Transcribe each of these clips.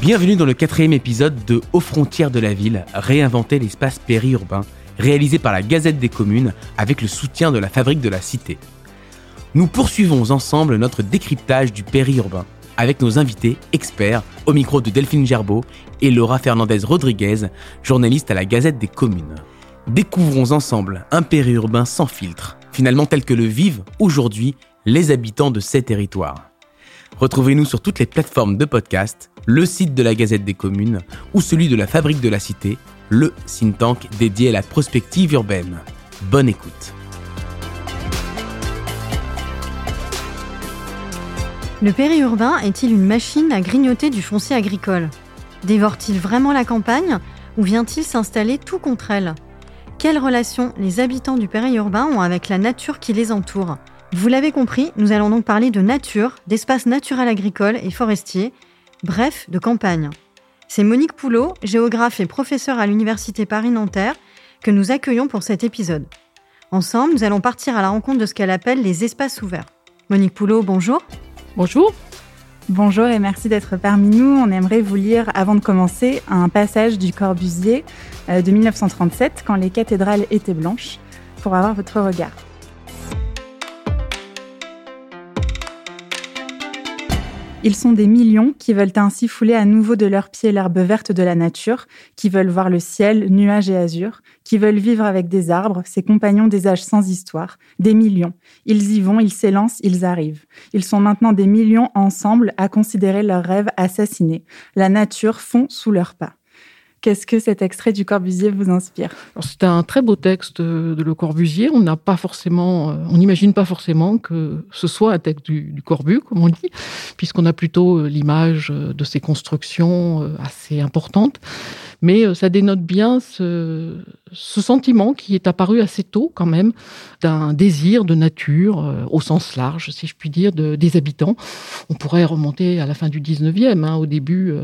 Bienvenue dans le quatrième épisode de Aux frontières de la ville, réinventer l'espace périurbain, réalisé par la Gazette des communes avec le soutien de la Fabrique de la Cité. Nous poursuivons ensemble notre décryptage du périurbain avec nos invités experts au micro de Delphine Gerbeau et Laura Fernandez Rodriguez, journaliste à la Gazette des communes. Découvrons ensemble un périurbain sans filtre, finalement tel que le vivent aujourd'hui les habitants de ces territoires. Retrouvez-nous sur toutes les plateformes de podcast, le site de la Gazette des communes ou celui de la Fabrique de la Cité, le think dédié à la prospective urbaine. Bonne écoute. Le périurbain est-il une machine à grignoter du foncier agricole? Dévore-t-il vraiment la campagne ou vient-il s'installer tout contre elle? Quelle relation les habitants du périurbain ont avec la nature qui les entoure? Vous l'avez compris, nous allons donc parler de nature, d'espaces naturels agricoles et forestiers, bref, de campagne. C'est Monique Poulot, géographe et professeure à l'Université Paris-Nanterre, que nous accueillons pour cet épisode. Ensemble, nous allons partir à la rencontre de ce qu'elle appelle les espaces ouverts. Monique Poulot, bonjour. Bonjour. Bonjour et merci d'être parmi nous. On aimerait vous lire, avant de commencer, un passage du Corbusier euh, de 1937, quand les cathédrales étaient blanches, pour avoir votre regard. Ils sont des millions qui veulent ainsi fouler à nouveau de leurs pieds l'herbe verte de la nature, qui veulent voir le ciel, nuages et azur, qui veulent vivre avec des arbres, ces compagnons des âges sans histoire, des millions. Ils y vont, ils s'élancent, ils arrivent. Ils sont maintenant des millions ensemble à considérer leurs rêves assassinés. La nature fond sous leurs pas. Qu'est-ce que cet extrait du Corbusier vous inspire? C'est un très beau texte de Le Corbusier. On n'a pas forcément, euh, on n'imagine pas forcément que ce soit un texte du, du Corbu, comme on dit, puisqu'on a plutôt euh, l'image euh, de ces constructions assez importantes. Mais ça dénote bien ce, sentiment qui est apparu assez tôt quand même d'un désir de nature au sens large, si je puis dire, de, des habitants. On pourrait remonter à la fin du 19e, hein, au début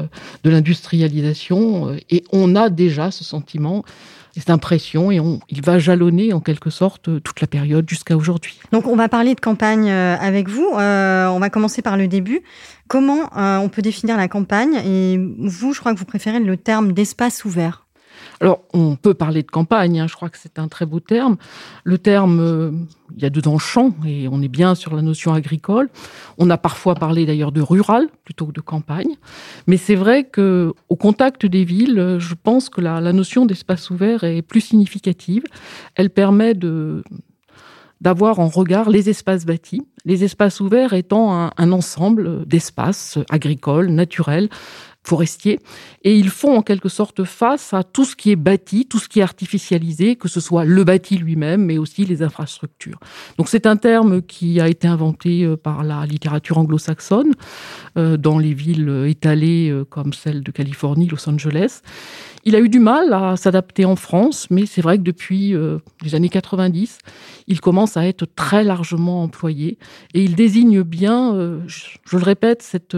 de l'industrialisation, et on a déjà ce sentiment cette impression et il va jalonner en quelque sorte toute la période jusqu'à aujourd'hui. Donc on va parler de campagne avec vous. Euh, on va commencer par le début. Comment euh, on peut définir la campagne? Et vous, je crois que vous préférez le terme d'espace ouvert. Alors, on peut parler de campagne, hein, je crois que c'est un très beau terme. Le terme, euh, il y a dedans champ, et on est bien sur la notion agricole. On a parfois parlé d'ailleurs de rural plutôt que de campagne. Mais c'est vrai que au contact des villes, je pense que la, notion d'espace ouvert est plus significative. Elle permet d'avoir en regard les espaces bâtis, les espaces ouverts étant un ensemble d'espaces agricoles, naturels, forestiers, et ils font en quelque sorte face à tout ce qui est bâti, tout ce qui est artificialisé, que ce soit le bâti lui-même, mais aussi les infrastructures. Donc c'est un terme qui a été inventé euh, par la littérature anglo-saxonne euh, dans les villes étalées euh, comme celle de Californie, Los Angeles. Il a eu du mal à s'adapter en France, mais c'est vrai que depuis les années 90, il commence à être très largement employé et il désigne bien, je, le répète, cette,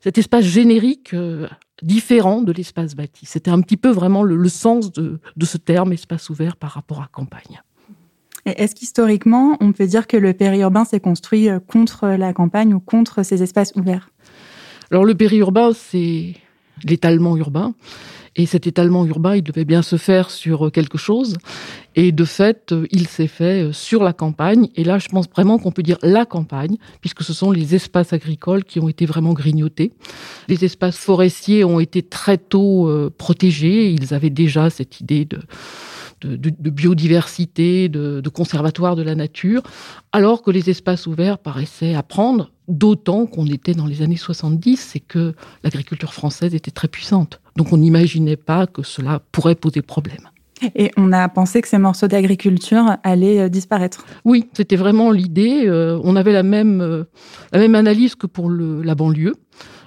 cet espace générique différent de l'espace bâti. C'était un petit peu vraiment le, le sens de, de, ce terme espace ouvert par rapport à campagne. Est-ce qu'historiquement, on peut dire que le périurbain s'est construit euh, contre la campagne ou contre ces espaces ouverts? Alors le périurbain, c'est l'étalement urbain. Et cet étalement urbain, il devait bien se faire sur quelque chose. Et de fait, il s'est fait sur la campagne. Et là, je pense vraiment qu'on peut dire la campagne, puisque ce sont les espaces agricoles qui ont été vraiment grignotés. Les espaces forestiers ont été très tôt euh, protégés. Ils avaient déjà cette idée de, biodiversité, de, conservatoire de la nature, alors que les espaces ouverts paraissaient apprendre, d'autant qu'on était dans les années 70 et que l'agriculture française était très puissante. Donc on n'imaginait pas que cela pourrait poser problème. Et on a pensé que ces morceaux d'agriculture allaient euh, disparaître. Oui, c'était vraiment l'idée. Euh, on avait la même, euh, la même analyse que pour le, la banlieue.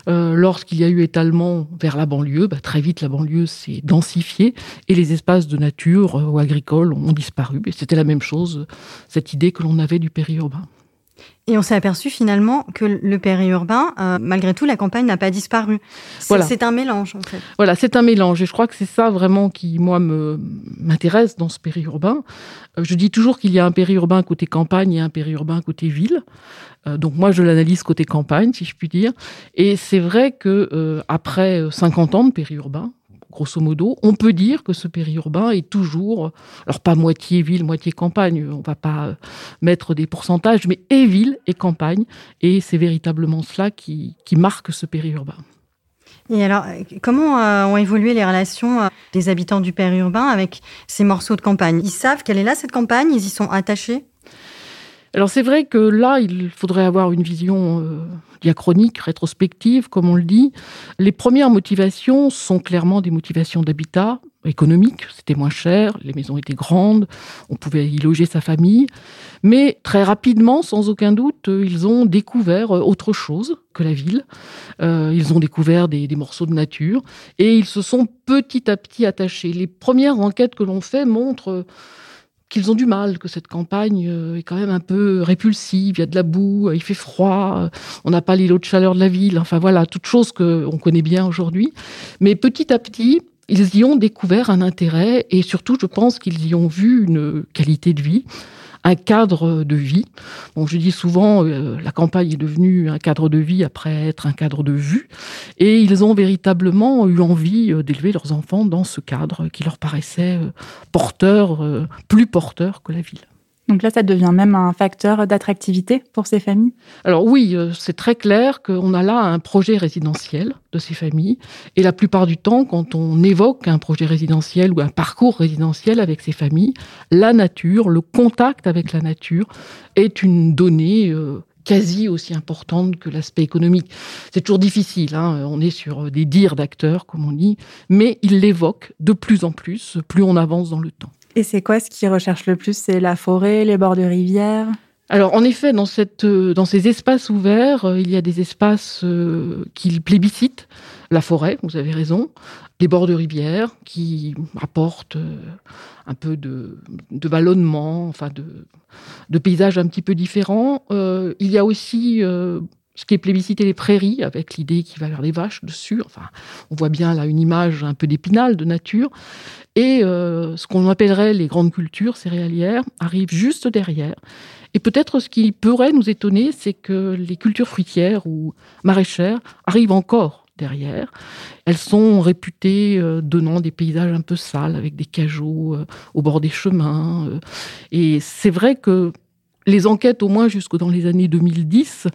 Euh, lorsqu'il y a eu étalement vers la banlieue, bah, très vite la banlieue s'est densifiée et les espaces de nature ou agricoles ont disparu. Et c'était la même chose, cette idée que l'on avait du périurbain. Et on s'est aperçu finalement que le périurbain, euh, malgré tout, la campagne n'a pas disparu. C'est c'est un mélange en fait. Voilà, c'est un mélange. Et je crois que c'est ça vraiment qui, moi, me m'intéresse dans ce périurbain. Euh, je dis toujours qu'il y a un périurbain côté campagne et un périurbain côté ville. Euh, donc moi, je l'analyse côté campagne, si je puis dire. Et c'est vrai que après 50 ans de périurbain, grosso modo, on peut dire que ce périurbain est toujours, alors pas moitié ville, moitié campagne, on va pas euh, mettre des pourcentages, mais est ville et campagne, et c'est véritablement cela qui, marque ce périurbain. Et alors, comment euh, ont évolué les relations euh, des habitants du périurbain avec ces morceaux de campagne? Ils savent qu'elle est là, cette campagne? Ils y sont attachés? Alors c'est vrai que là, il faudrait avoir une vision euh, diachronique, rétrospective, comme on le dit. Les premières motivations sont clairement des motivations d'habitat économique. C'était moins cher, les maisons étaient grandes, on pouvait y loger sa famille. Mais très rapidement, sans aucun doute, ils ont découvert autre chose que la ville. Euh, ils ont découvert des, morceaux de nature et ils se sont petit à petit attachés. Les premières enquêtes que l'on fait montrent qu'ils ont du mal, que cette campagne euh, est quand même un peu répulsive, il y a de la boue, il fait froid, euh, on n'a pas l'îlot de chaleur de la ville, enfin voilà, toutes choses qu'on connaît bien aujourd'hui. Mais petit à petit, ils y ont découvert un intérêt et surtout, je pense qu'ils y ont vu une qualité de vie un cadre de vie. Bon, je dis souvent, euh, la campagne est devenue un cadre de vie après être un cadre de vue, et ils ont véritablement eu envie euh, d'élever leurs enfants dans ce cadre qui leur paraissait euh, porteur, plus porteur que la ville. Donc là, ça devient même un facteur d'attractivité pour ces familles Alors oui, euh, c'est très clair qu'on a là un projet résidentiel de ces familles. Et la plupart du temps, quand on évoque un projet résidentiel ou un parcours résidentiel avec ces familles, la nature, le contact avec la nature est une donnée euh, quasi aussi importante que l'aspect économique. C'est toujours difficile, hein on est sur des dires d'acteurs, comme on dit, mais il l'évoque de plus en plus, plus on avance dans le temps. Et c'est quoi ce qu'ils recherchent le plus? C'est la forêt, les bords de rivière? Alors en effet, dans, cette, euh, dans ces espaces ouverts, euh, il y a des espaces euh, qu'ils plébiscitent. La forêt, vous avez raison, les bords de rivière qui apportent un peu de, de ballonnement, enfin de, de paysages un petit peu différents. il y a aussi qui est plébiscité les prairies, avec l'idée qu'il va y avoir des vaches dessus. Enfin, on voit bien là une image un peu d'épinal, de nature. Et euh, ce qu'on appellerait les grandes cultures céréalières arrivent juste derrière. Et peut-être ce qui pourrait nous étonner, c'est que les cultures fruitières ou maraîchères arrivent encore derrière. Elles sont réputées euh, donnant des paysages un peu sales, avec des cajots euh, au bord des chemins. et c'est vrai que les enquêtes, au moins jusque dans les années 2010,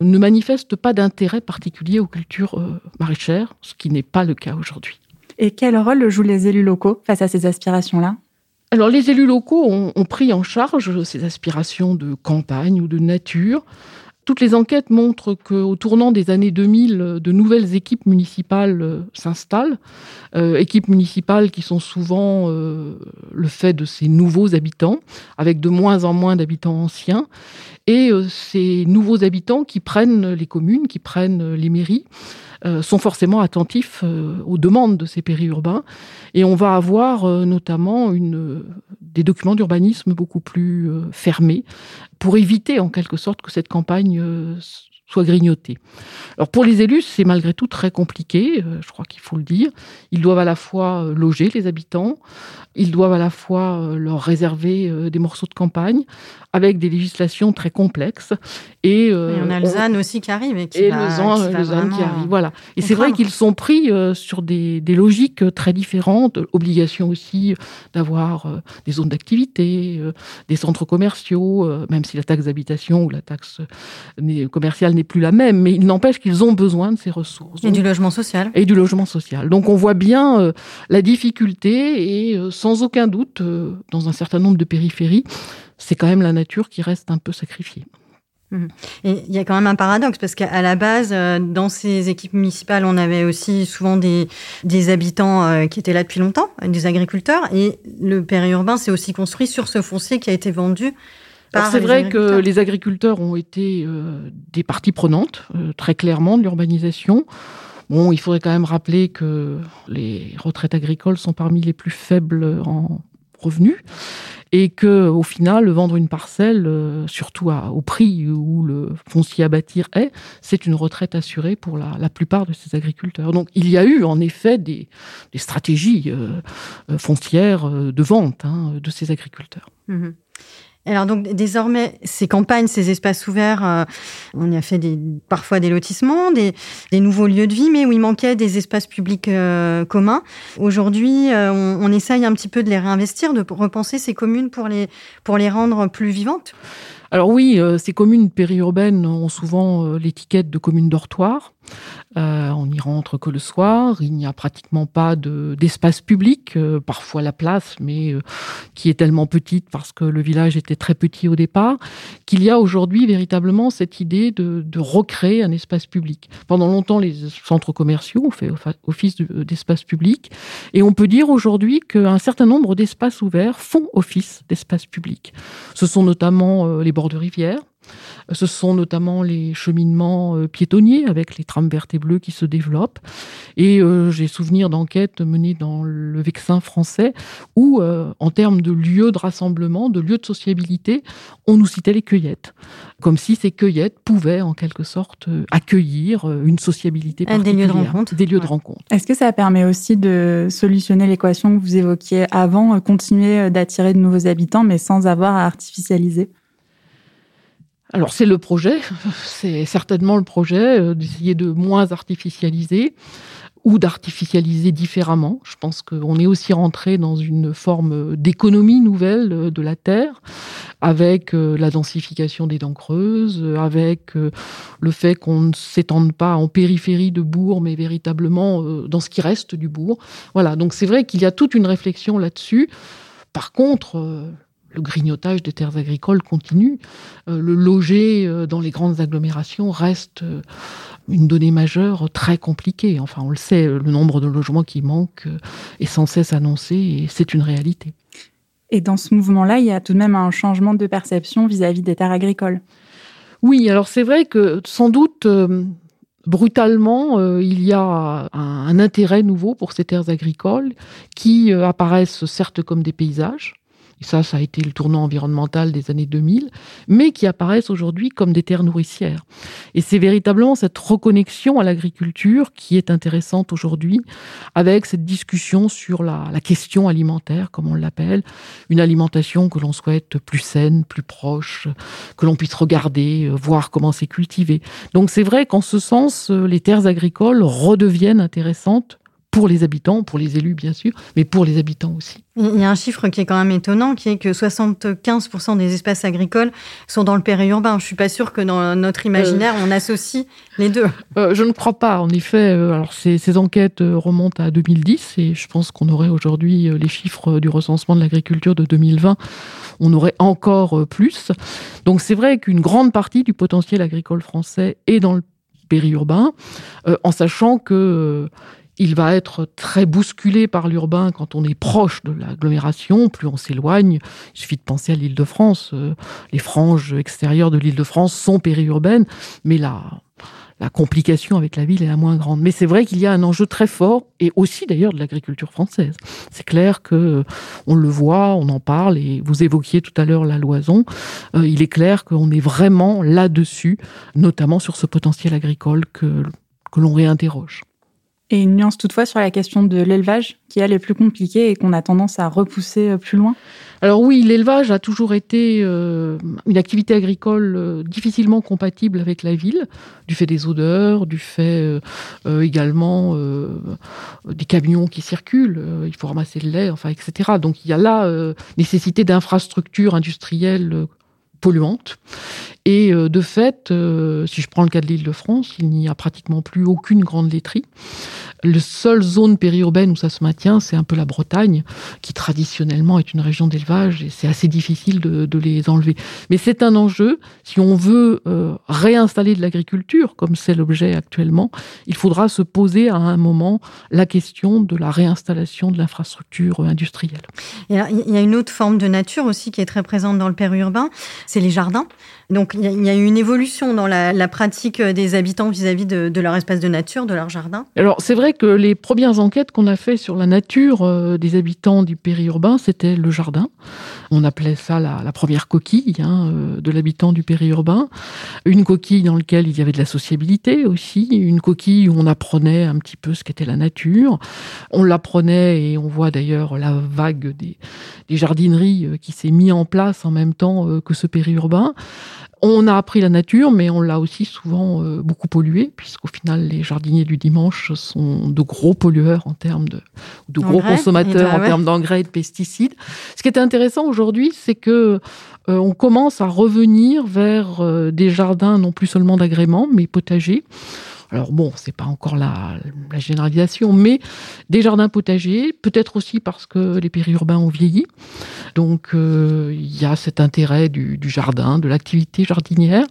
ne manifestent pas d'intérêt particulier aux cultures euh, maraîchères, ce qui n'est pas le cas aujourd'hui. Et quel rôle jouent les élus locaux face à ces aspirations-là? Alors les élus locaux ont, ont, pris en charge ces aspirations de campagne ou de nature toutes les enquêtes montrent qu'au tournant des années 2000, de nouvelles équipes municipales euh, s'installent, euh, équipes municipales qui sont souvent euh, le fait de ces nouveaux habitants, avec de moins en moins d'habitants anciens, et ces nouveaux habitants qui prennent les communes, qui prennent les mairies, sont forcément attentifs aux demandes de ces périurbains. Et on va avoir notamment une, des documents d'urbanisme beaucoup plus fermés, pour éviter en quelque sorte que cette campagne euh, soit grignotée. Alors pour les élus, c'est malgré tout très compliqué, euh, je crois qu'il faut le dire. Ils doivent à la fois euh, loger les habitants, ils doivent à la fois euh, leur réserver des morceaux de campagne avec des législations très complexes. Et, euh, on a Lausanne aussi qui arrive. Et, qui va, Lausanne, qui, arrive, voilà. Et c'est vrai qu'ils sont pris sur des, des, logiques très différentes. Obligation aussi d'avoir des zones d'activité, des centres commerciaux, même si la taxe d'habitation ou la taxe commerciale n'est plus la même. Mais il n'empêche qu'ils ont besoin de ces ressources. Et du logement social. Et du logement social. Donc on voit bien la difficulté et sans aucun doute, euh, dans un certain nombre de périphéries, c'est quand même la nature qui reste un peu sacrifiée. Mmh. Et il y a quand même un paradoxe parce qu'à la base, euh, dans ces équipes municipales, on avait aussi souvent des, des habitants euh, qui étaient là depuis longtemps, des agriculteurs, et le périurbain s'est aussi construit sur ce foncier qui a été vendu. C'est vrai que les agriculteurs ont été des parties prenantes, très clairement, de l'urbanisation. Bon, il faudrait quand même rappeler que les retraites agricoles sont parmi les plus faibles en revenus et que au final vendre une parcelle, euh, surtout au prix où le foncier à bâtir est, c'est une retraite assurée pour la, plupart de ces agriculteurs. Donc il y a eu en effet des, stratégies euh, euh, foncières de vente hein, de ces agriculteurs. Mmh alors donc désormais, ces campagnes, ces espaces ouverts, euh, on y a fait des, parfois des lotissements, des, nouveaux lieux de vie, mais où il manquait des espaces publics euh, communs. Aujourd'hui, euh, on, on, essaye un petit peu de les réinvestir, de repenser ces communes pour les, pour les rendre plus vivantes. Alors oui, ces communes périurbaines ont souvent l'étiquette de communes dortoirs. Euh, on n'y rentre que le soir. Il n'y a pratiquement pas d'espace public, euh, parfois la place, mais euh, qui est tellement petite parce que le village était très petit au départ, qu'il y a aujourd'hui véritablement cette idée de, recréer un espace public. Pendant longtemps, les centres commerciaux ont fait office d'espace public, et on peut dire aujourd'hui qu'un certain nombre d'espaces ouverts font office d'espace public. Ce sont notamment les bords de rivière, ce sont notamment les cheminements euh, piétonniers avec les trams vertes et bleues qui se développent. Et euh, j'ai souvenir d'enquêtes menées dans le Vexin français où, euh, en termes de lieux de rassemblement, de lieux de sociabilité, on nous citait les cueillettes. Comme si ces cueillettes pouvaient, en quelque sorte, accueillir une sociabilité particulière. Des lieux de rencontre. Des lieux de rencontre. Est-ce que ça permet aussi de solutionner l'équation que vous évoquiez avant, continuer d'attirer de nouveaux habitants, mais sans avoir à artificialiser? Alors c'est le projet, c'est certainement le projet euh, d'essayer de moins artificialiser ou d'artificialiser différemment. Je pense qu'on est aussi rentré dans une forme d'économie nouvelle euh, de la terre, avec euh, la densification des dents creuses, avec le fait qu'on ne s'étende pas en périphérie de bourg, mais véritablement dans ce qui reste du bourg. Voilà, donc c'est vrai qu'il y a toute une réflexion là-dessus. Par contre, le grignotage des terres agricoles continue. Euh, le loger euh, dans les grandes agglomérations reste euh, une donnée majeure très compliquée. Enfin, on le sait, le nombre de logements qui manquent est sans cesse annoncé et c'est une réalité. Et dans ce mouvement-là, il y a tout de même un changement de perception vis-à-vis des terres agricoles. Oui, alors c'est vrai que sans doute brutalement, il y a un, intérêt nouveau pour ces terres agricoles qui apparaissent certes comme des paysages, ça, ça a été le tournant environnemental des années 2000, mais qui apparaissent aujourd'hui comme des terres nourricières. Et c'est véritablement cette reconnexion à l'agriculture qui est intéressante aujourd'hui, avec cette discussion sur la, question alimentaire, comme on l'appelle, une alimentation que l'on souhaite plus saine, plus proche, que l'on puisse regarder, euh, voir comment c'est cultivé. Donc c'est vrai qu'en ce sens, euh, les terres agricoles redeviennent intéressantes pour les habitants, pour les élus bien sûr, mais pour les habitants aussi. Il y a un chiffre qui est quand même étonnant, qui est que 75% des espaces agricoles sont dans le périurbain. Je suis pas sûre que dans notre imaginaire, on associe les deux. Euh, je ne crois pas. En effet, euh, alors ces, ces, enquêtes euh, remontent à 2010 et je pense qu'on aurait aujourd'hui les chiffres du recensement de l'agriculture de 2020. On aurait encore plus. Donc c'est vrai qu'une grande partie du potentiel agricole français est dans le périurbain, en sachant que il va être très bousculé par l'urbain quand on est proche de l'agglomération, plus on s'éloigne. Il suffit de penser à l'île de France. Euh, les franges extérieures de l'île de France sont périurbaines, mais la, la complication avec la ville est la moins grande. Mais c'est vrai qu'il y a un enjeu très fort, et aussi d'ailleurs de l'agriculture française. C'est clair que euh, on le voit, on en parle, et vous évoquiez tout à l'heure la loison. Euh, il est clair qu'on est vraiment là-dessus, notamment sur ce potentiel agricole que, que l'on réinterroge. Et une nuance toutefois sur la question de l'élevage, qui elle est plus compliquée et qu'on a tendance à repousser euh, plus loin Alors oui, l'élevage a toujours été euh, une activité agricole euh, difficilement compatible avec la ville, du fait des odeurs, du fait également des camions qui circulent, il faut ramasser le lait, enfin, etc. Donc il y a là nécessité d'infrastructures industrielles polluantes. Et euh, de fait, euh, si je prends le cas de l'île de France, il n'y a pratiquement plus aucune grande laiterie. La seule zone périurbaine où ça se maintient, c'est un peu la Bretagne, qui traditionnellement est une région d'élevage et c'est assez difficile de, les enlever. Mais c'est un enjeu. Si on veut euh, réinstaller de l'agriculture, comme c'est l'objet actuellement, il faudra se poser à un moment la question de la réinstallation de l'infrastructure industrielle. il y a une autre forme de nature aussi qui est très présente dans le périurbain, c'est les jardins. Donc Donc il y, a eu une évolution dans la, pratique des habitants vis-à-vis de, leur espace de nature, de leur jardin. Alors c'est vrai que les premières enquêtes qu'on a fait sur la nature euh, des habitants du périurbain, c'était le jardin. On appelait ça la, première coquille hein, euh, de l'habitant du périurbain. Une coquille dans laquelle il y avait de la sociabilité aussi, une coquille où on apprenait un petit peu ce qu'était la nature. On l'apprenait et on voit d'ailleurs la vague des, des jardineries euh, qui s'est mis en place en même temps que ce périurbain. On a appris la nature, mais on l'a aussi souvent euh, beaucoup polluée, puisqu'au final, les jardiniers du dimanche sont de gros pollueurs en termes de, de gros consommateurs en termes d'engrais et de pesticides. Ce qui est intéressant aujourd'hui, c'est que euh, on commence à revenir vers euh, des jardins non plus seulement d'agrément, mais potagers. Alors bon, c'est pas encore la, généralisation, mais des jardins potagers, peut-être aussi parce que les périurbains ont vieilli. Donc euh, il y a cet intérêt du, jardin, de l'activité jardinière.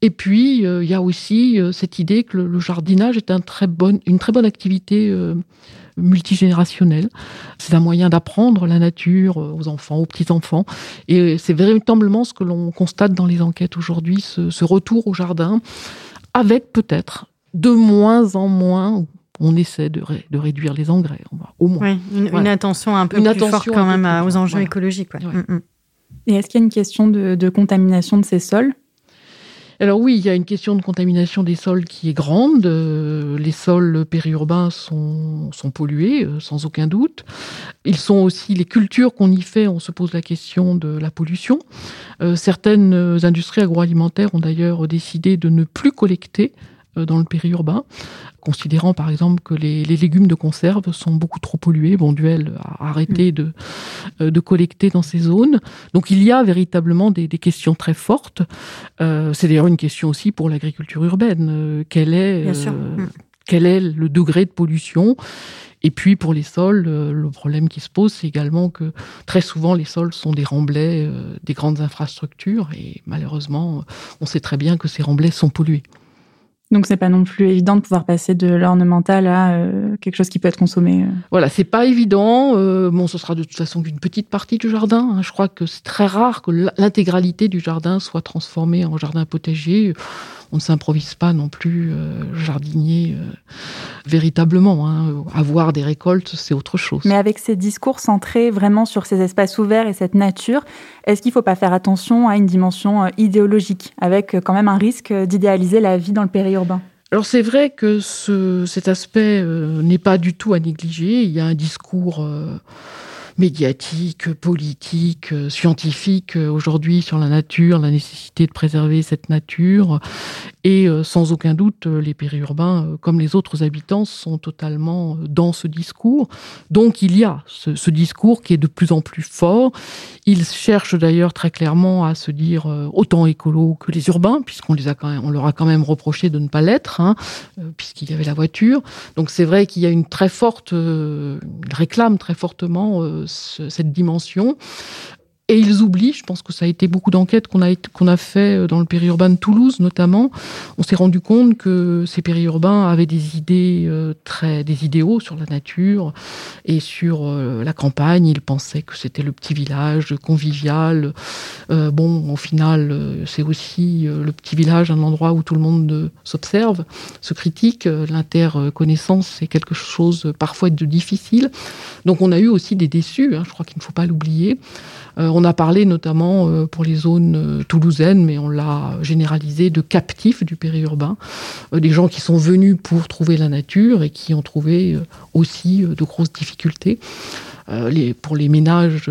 Et puis euh, il y a aussi euh, cette idée que le, jardinage est un très une très bonne activité multigénérationnelle. C'est un moyen d'apprendre la nature aux enfants, aux petits-enfants. Et c'est véritablement ce que l'on constate dans les enquêtes aujourd'hui, ce, ce retour au jardin, avec peut-être de moins en moins, on essaie de, réduire les engrais, au moins. une, attention un peu plus forte quand même aux enjeux écologiques. Mm, mm. Et est-ce qu'il y a une question de, contamination de ces sols? Alors oui, il y a une question de contamination des sols qui est grande. Euh, les sols périurbains sont, pollués, euh, sans aucun doute. Ils sont aussi les cultures qu'on y fait. On se pose la question de la pollution. Euh, certaines industries agroalimentaires ont d'ailleurs décidé de ne plus collecter euh, dans le périurbain, considérant par exemple que les, légumes de conserve sont beaucoup trop pollués. Bonduel a arrêté mm. de, euh, de collecter dans ces zones. Donc il y a véritablement des, questions très fortes. Euh, c'est d'ailleurs une question aussi pour l'agriculture urbaine. quel, est, mm. quel est le degré de pollution et puis pour les sols, le problème qui se pose, c'est également que très souvent les sols sont des remblais des grandes infrastructures et malheureusement, on sait très bien que ces remblais sont pollués. Donc c'est pas non plus évident de pouvoir passer de l'ornemental à euh, quelque chose qui peut être consommé. Euh. Voilà, c'est pas évident. Euh, bon, ce sera de toute façon qu'une petite partie du jardin. Hein. Je crois que c'est très rare que l'intégralité du jardin soit transformée en jardin potager on ne s'improvise pas non plus euh, jardinier euh, véritablement. Hein. Avoir des récoltes, c'est autre chose. Mais avec ces discours centrés vraiment sur ces espaces ouverts et cette nature, est-ce qu'il ne faut pas faire attention à une dimension euh, idéologique, avec quand même un risque d'idéaliser la vie dans le périurbain? Alors c'est vrai que cet aspect n'est pas du tout à négliger. Il y a un discours médiatique, politique, euh, scientifique euh, aujourd'hui sur la nature, la nécessité de préserver cette nature. Et euh, sans aucun doute, les périurbains, comme les autres habitants, sont totalement dans ce discours. Donc il y a ce, discours qui est de plus en plus fort. Ils cherchent d'ailleurs très clairement à se dire autant écolo que les urbains, puisqu'on les a on leur a quand même reproché de ne pas l'être, hein, puisqu'il y avait la voiture. Donc c'est vrai qu'il y a une très forte, une réclame très fortement cette dimension. Et ils oublient, je pense que ça a été beaucoup d'enquêtes qu'on a, qu'on a fait euh, dans le périurbain de Toulouse notamment. On s'est rendu compte que ces périurbains avaient des idées euh, très, des idéaux sur la nature et sur euh, la campagne. Ils pensaient que c'était le petit village convivial. bon, au final, c'est aussi le petit village, un endroit où tout le monde s'observe, se critique. L'interconnaissance, c'est quelque chose parfois de difficile. Donc on a eu aussi des déçus, hein, je crois qu'il ne faut pas l'oublier. On a parlé notamment euh, pour les zones euh, toulousaines, mais on l'a généralisé, de captifs du périurbain, des gens qui sont venus pour trouver la nature et qui ont trouvé aussi de grosses difficultés. pour les ménages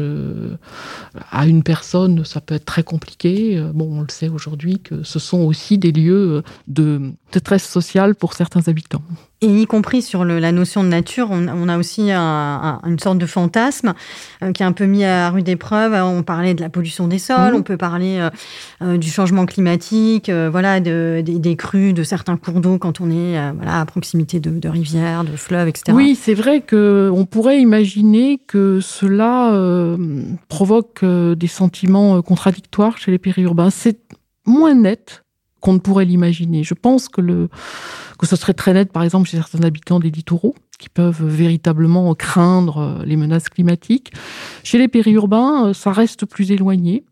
à une personne, ça peut être très compliqué. bon, on le sait aujourd'hui que ce sont aussi des lieux de détresse sociale pour certains habitants. Et y compris sur la notion de nature, on, a aussi une sorte de fantasme euh, qui est un peu mis à rude épreuve. On parlait de la pollution des sols, mhm. on peut parler euh, euh, du changement climatique, voilà, des crues de certains cours d'eau quand on est voilà, à proximité de, rivières, de fleuves, etc. Oui, c'est vrai qu'on pourrait imaginer que cela provoque des sentiments contradictoires chez les périurbains. C'est moins net qu'on ne pourrait l'imaginer. Je pense que le que ce serait très net, par exemple, chez certains habitants des littoraux, qui peuvent véritablement craindre les menaces climatiques. Chez les périurbains, ça reste plus éloigné.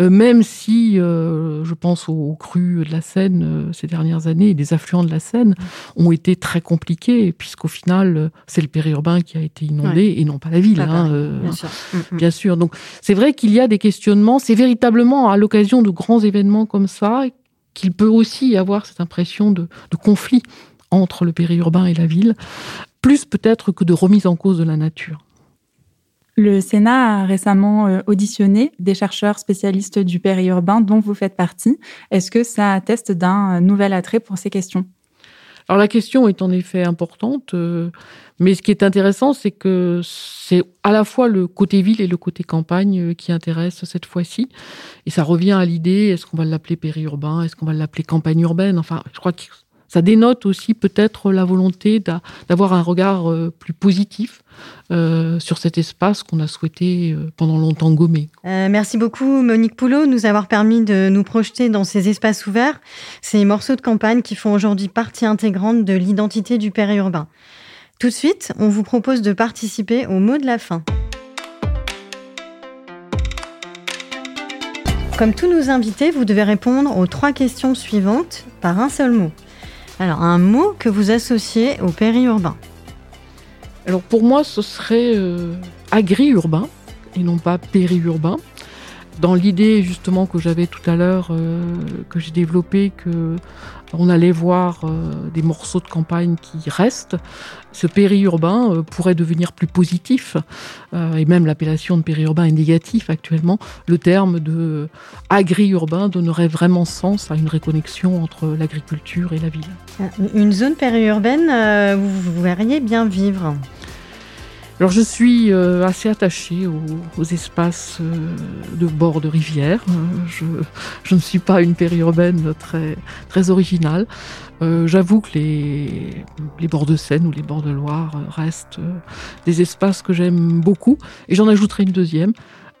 Euh, même si euh, je pense aux, crues de la Seine euh, ces dernières années et les affluents de la Seine ont été très compliqués, puisqu'au final, c'est le périurbain qui a été inondé et non pas la ville. Hein, bien, sûr. Mm, mm. bien sûr. Donc c'est vrai qu'il y a des questionnements. C'est véritablement à l'occasion de grands événements comme ça qu'il peut aussi y avoir cette impression de, de conflit entre le périurbain et la ville, plus peut-être que de remise en cause de la nature. Le Sénat a récemment euh, auditionné des chercheurs spécialistes du périurbain dont vous faites partie. Est-ce que ça atteste d'un nouvel attrait pour ces questions? Alors la question est en effet importante, euh, mais ce qui est intéressant, c'est que c'est à la fois le côté ville et le côté campagne euh, qui intéressent cette fois-ci. Et ça revient à l'idée, est-ce qu'on va l'appeler périurbain, est-ce qu'on va l'appeler campagne urbaine? Enfin, je crois que ça dénote aussi peut-être la volonté d'avoir un regard euh, plus positif euh, sur cet espace qu'on a souhaité pendant longtemps gommer. merci beaucoup Monique Poulot de nous avoir permis de nous projeter dans ces espaces ouverts, ces morceaux de campagne qui font aujourd'hui partie intégrante de l'identité du périurbain. Tout de suite, on vous propose de participer au mot de la fin. Comme tous nos invités, vous devez répondre aux trois questions suivantes par un seul mot. Alors, un mot que vous associez au périurbain Alors, pour moi, ce serait euh, agri-urbain et non pas périurbain. Dans l'idée justement que j'avais tout à l'heure, euh, que j'ai développé, que on allait voir euh, des morceaux de campagne qui restent, ce périurbain euh, pourrait devenir plus positif, euh, et même l'appellation de périurbain est négatif actuellement. Le terme de agri-urbain donnerait vraiment sens à une réconnexion entre l'agriculture et la ville. Une zone périurbaine, vous verriez bien vivre alors je suis euh, assez attachée aux, espaces euh, de bord de rivière. Euh, je, ne suis pas une périurbaine très, très originale. J'avoue que les, les bords de Seine ou les bords de Loire restent des espaces que j'aime beaucoup. Et j'en ajouterai une deuxième,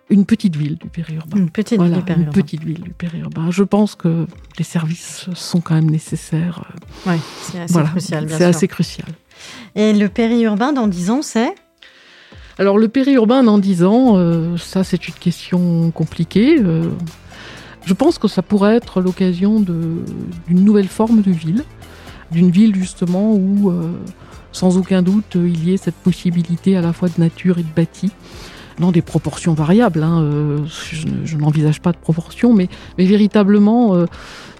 une petite ville du périurbain. Une petite ville du périurbain. Une petite ville du périurbain. Je pense que les services sont quand même nécessaires. Oui, c'est assez crucial. C'est assez crucial. Et le périurbain, dans 10 ans, c'est? Alors le périurbain dans 10 ans, euh, ça c'est une question compliquée. Euh, je pense que ça pourrait être l'occasion d'une nouvelle forme de ville, d'une ville justement où, euh, sans aucun doute, il y ait cette possibilité à la fois de nature et de bâti dans des proportions variables. Hein, je, n'envisage pas de proportions, mais, véritablement,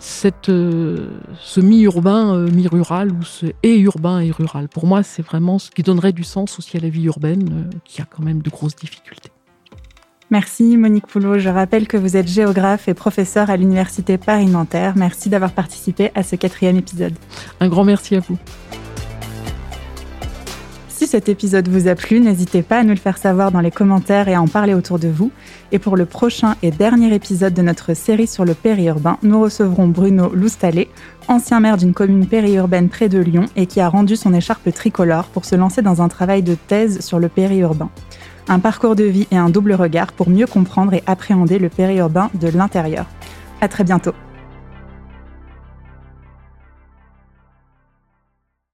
cette, euh, ce mi-urbain, mi-rural, ou ce et urbain et rural, pour moi, c'est vraiment ce qui donnerait du sens aussi à la vie urbaine, qui a quand même de grosses difficultés. Merci Monique Poulot. Je rappelle que vous êtes géographe et professeur à l'Université Paris-Nanterre. Merci d'avoir participé à ce quatrième épisode. Un grand merci à vous. Cet épisode vous a plu, n'hésitez pas à nous le faire savoir dans les commentaires et à en parler autour de vous. Et pour le prochain et dernier épisode de notre série sur le périurbain, nous recevrons Bruno Loustalé, ancien maire d'une commune périurbaine près de Lyon et qui a rendu son écharpe tricolore pour se lancer dans un travail de thèse sur le périurbain. Un parcours de vie et un double regard pour mieux comprendre et appréhender le périurbain de l'intérieur. À très bientôt.